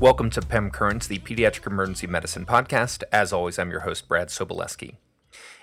Welcome to PEM Currents, the Pediatric Emergency Medicine podcast. As always, I'm your host, Brad Sobolewski.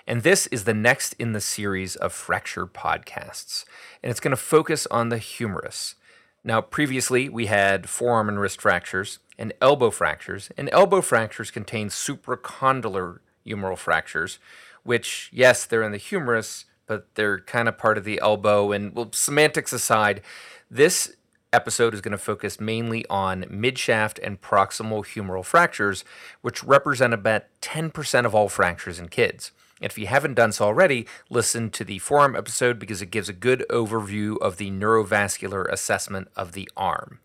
And this is the next in the series of fracture podcasts. And it's going to focus on the humerus. Now, previously, we had forearm and wrist fractures and elbow fractures. And elbow fractures contain supracondylar humeral fractures, which, yes, they're in the humerus, but they're kind of part of the elbow. And well, semantics aside, this episode is going to focus mainly on midshaft and proximal humeral fractures, which represent about 10% of all fractures in kids. If you haven't done so already, listen to the forearm episode because it gives a good overview of the neurovascular assessment of the arm.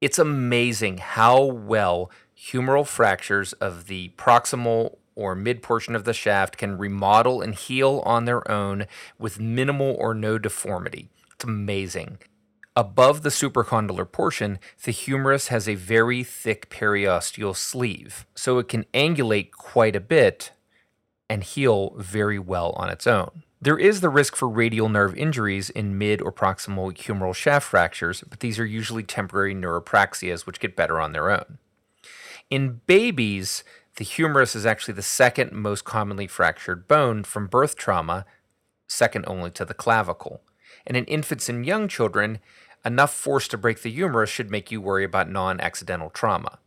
It's amazing how well humeral fractures of the proximal or mid portion of the shaft can remodel and heal on their own with minimal or no deformity. It's amazing. Above the supracondylar portion, the humerus has a very thick periosteal sleeve, so it can angulate quite a bit and heal very well on its own. There is the risk for radial nerve injuries in mid or proximal humeral shaft fractures, but these are usually temporary neuropraxias which get better on their own. In babies, the humerus is actually the second most commonly fractured bone from birth trauma, second only to the clavicle. And in infants and young children, enough force to break the humerus should make you worry about non accidental trauma.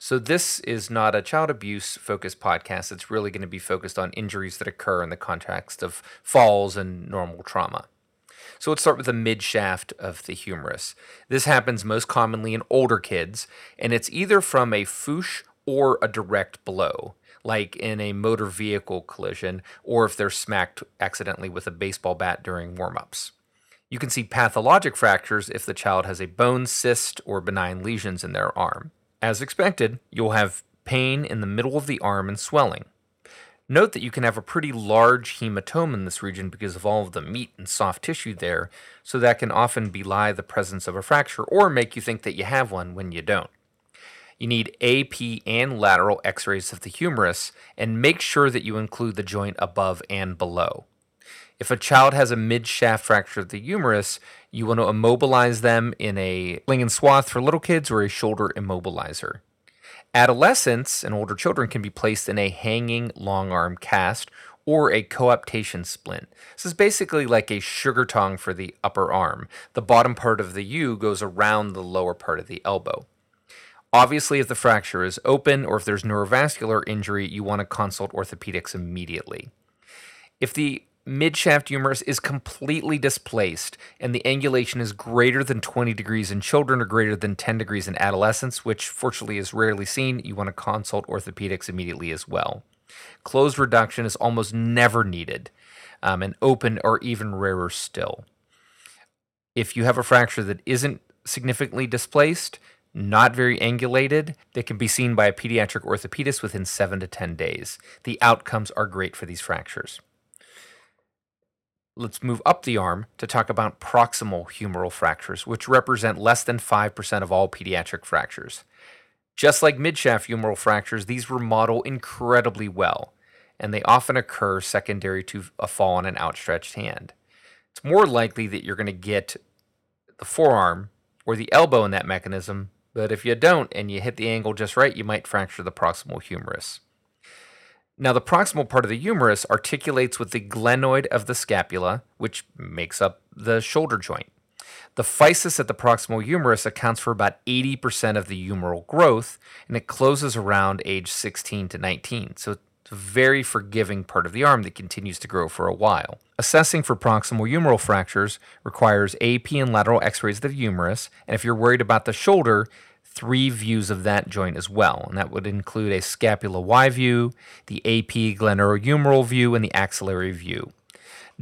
So, this is not a child abuse focused podcast. It's really going to be focused on injuries that occur in the context of falls and normal trauma. So, let's start with the mid shaft of the humerus. This happens most commonly in older kids, and it's either from a FOOSH or a direct blow, like in a motor vehicle collision, or if they're smacked accidentally with a baseball bat during warm ups. You can see pathologic fractures if the child has a bone cyst or benign lesions in their arm. As expected, you'll have pain in the middle of the arm and swelling. Note that you can have a pretty large hematoma in this region because of all of the meat and soft tissue there, so that can often belie the presence of a fracture or make you think that you have one when you don't. You need AP and lateral x rays of the humerus, and make sure that you include the joint above and below. If a child has a mid shaft fracture of the humerus, you want to immobilize them in a sling and swath for little kids or a shoulder immobilizer. Adolescents and older children can be placed in a hanging long arm cast or a coaptation splint. This is basically like a sugar tongue for the upper arm. The bottom part of the U goes around the lower part of the elbow. Obviously, if the fracture is open or if there's neurovascular injury, you want to consult orthopedics immediately. If the midshaft humerus is completely displaced and the angulation is greater than 20 degrees in children or greater than 10 degrees in adolescents, which fortunately is rarely seen, you want to consult orthopedics immediately as well. Closed reduction is almost never needed, um, and open or even rarer still. If you have a fracture that isn't significantly displaced, not very angulated, they can be seen by a pediatric orthopedist within 7 to 10 days. The outcomes are great for these fractures let's move up the arm to talk about proximal humeral fractures, which represent less than 5% of all pediatric fractures. Just like midshaft humeral fractures, these remodel incredibly well, and they often occur secondary to a fall on an outstretched hand. It's more likely that you're going to get the forearm or the elbow in that mechanism, but if you don't and you hit the angle just right, you might fracture the proximal humerus. Now, the proximal part of the humerus articulates with the glenoid of the scapula, which makes up the shoulder joint. The physis at the proximal humerus accounts for about 80% of the humeral growth, and it closes around age 16 to 19. So it's a very forgiving part of the arm that continues to grow for a while. Assessing for proximal humeral fractures requires AP and lateral x rays of the humerus, and if you're worried about the shoulder, three views of that joint as well, and that would include a scapula Y view, the AP glenohumeral view, and the axillary view.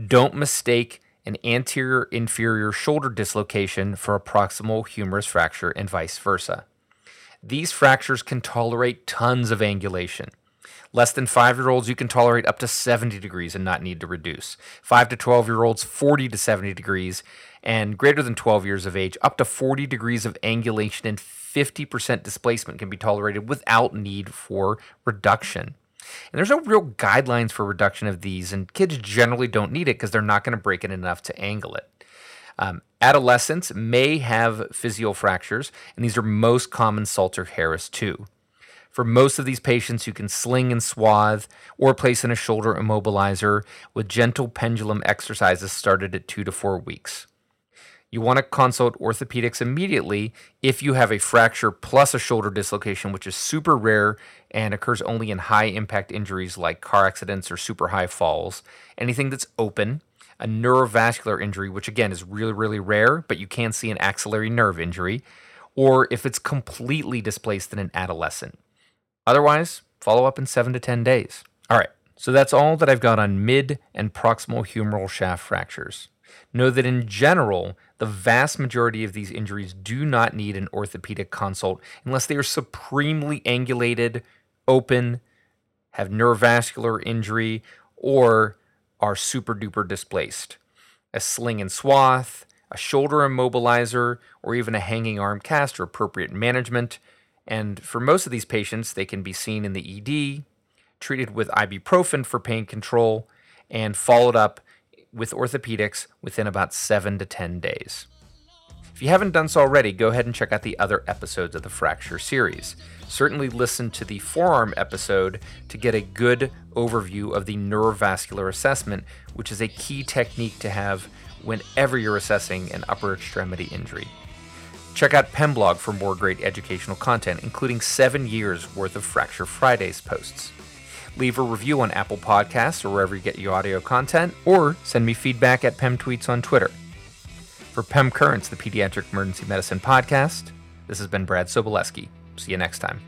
Don't mistake an anterior inferior shoulder dislocation for a proximal humerus fracture and vice versa. These fractures can tolerate tons of angulation. Less than five year olds, you can tolerate up to 70 degrees and not need to reduce. Five to 12 year olds, 40 to 70 degrees, and greater than 12 years of age, up to 40 degrees of angulation and 50% displacement can be tolerated without need for reduction. And there's no real guidelines for reduction of these, and kids generally don't need it because they're not going to break it enough to angle it. Um, adolescents may have physial fractures, and these are most common Salter Harris 2. For most of these patients, you can sling and swathe or place in a shoulder immobilizer with gentle pendulum exercises started at two to four weeks. You want to consult orthopedics immediately if you have a fracture plus a shoulder dislocation, which is super rare and occurs only in high impact injuries like car accidents or super high falls. Anything that's open, a neurovascular injury, which again is really, really rare, but you can see an axillary nerve injury, or if it's completely displaced in an adolescent. Otherwise, follow up in seven to 10 days. All right, so that's all that I've got on mid and proximal humeral shaft fractures. Know that in general, the vast majority of these injuries do not need an orthopedic consult unless they are supremely angulated, open, have neurovascular injury, or are super duper displaced. A sling and swath, a shoulder immobilizer, or even a hanging arm cast are appropriate management. And for most of these patients, they can be seen in the ED, treated with ibuprofen for pain control, and followed up with orthopedics within about seven to 10 days. If you haven't done so already, go ahead and check out the other episodes of the Fracture series. Certainly listen to the forearm episode to get a good overview of the neurovascular assessment, which is a key technique to have whenever you're assessing an upper extremity injury. Check out Pemblog for more great educational content, including seven years worth of Fracture Fridays posts. Leave a review on Apple Podcasts or wherever you get your audio content, or send me feedback at PemTweets on Twitter. For Pem Currents, the Pediatric Emergency Medicine Podcast, this has been Brad Sobolewski. See you next time.